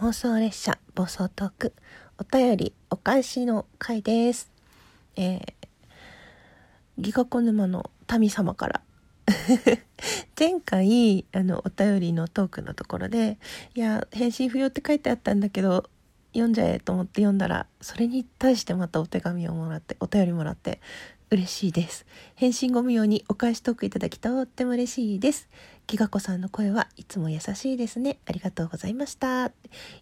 妄想列車暴走トークお便りお返しの回です。えー、ギガコ沼の民様から 前回あのお便りのトークのところで「いや返信不要」って書いてあったんだけど読んじゃえと思って読んだらそれに対してまたお手紙をもらってお便りもらって嬉しいです。返信ご無用にお返しトークいただきとっても嬉しいです。ギガ子さんの声はいつも優しいですね。ありがとうございました。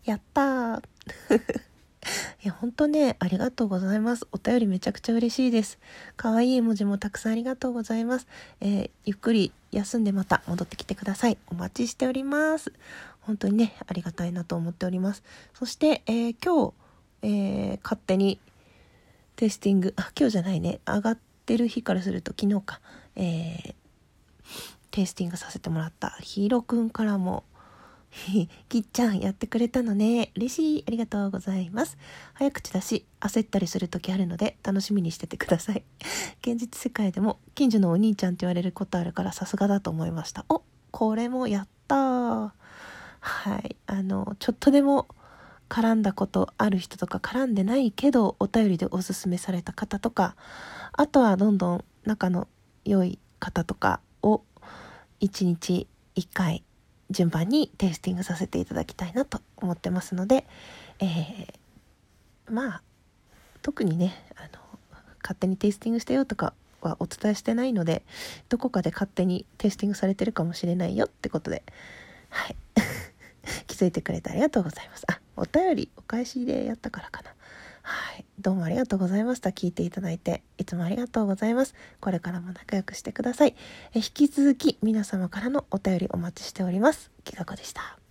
やったー。いや本当ねありがとうございます。お便りめちゃくちゃ嬉しいです。可愛い絵文字もたくさんありがとうございます、えーゆっくり休んでまた戻ってきてください。お待ちしております。本当にねありがたいなと思っております。そして、えー今日、えー勝手にテイスティング。あ今日じゃないね。上がってる日からすると昨日か、えーテイスティングさせてもらった。ヒーローくんからも きっちゃんやってくれたのね。嬉しい。ありがとうございます。早口だし焦ったりする時あるので楽しみにしててください。現実世界でも近所のお兄ちゃんって言われることあるからさすがだと思いました。おこれもやったー。はい。あのちょっとでも絡んだことある人とか絡んでないけどお便りでおすすめされた方とかあとはどんどん仲の良い方とかを1日1回順番にテイスティングさせていただきたいなと思ってますので、えーまあ特にねあの勝手にテイスティングしてよとかはお伝えしてないのでどこかで勝手にテイスティングされてるかもしれないよってことではい。気づいてくれてありがとうございます。あお便りお返しでやったからかな。はい。どうもありがとうございました。聞いていただいて。いつもありがとうございます。これからも仲良くしてください。え引き続き皆様からのお便りお待ちしております。きがこでした。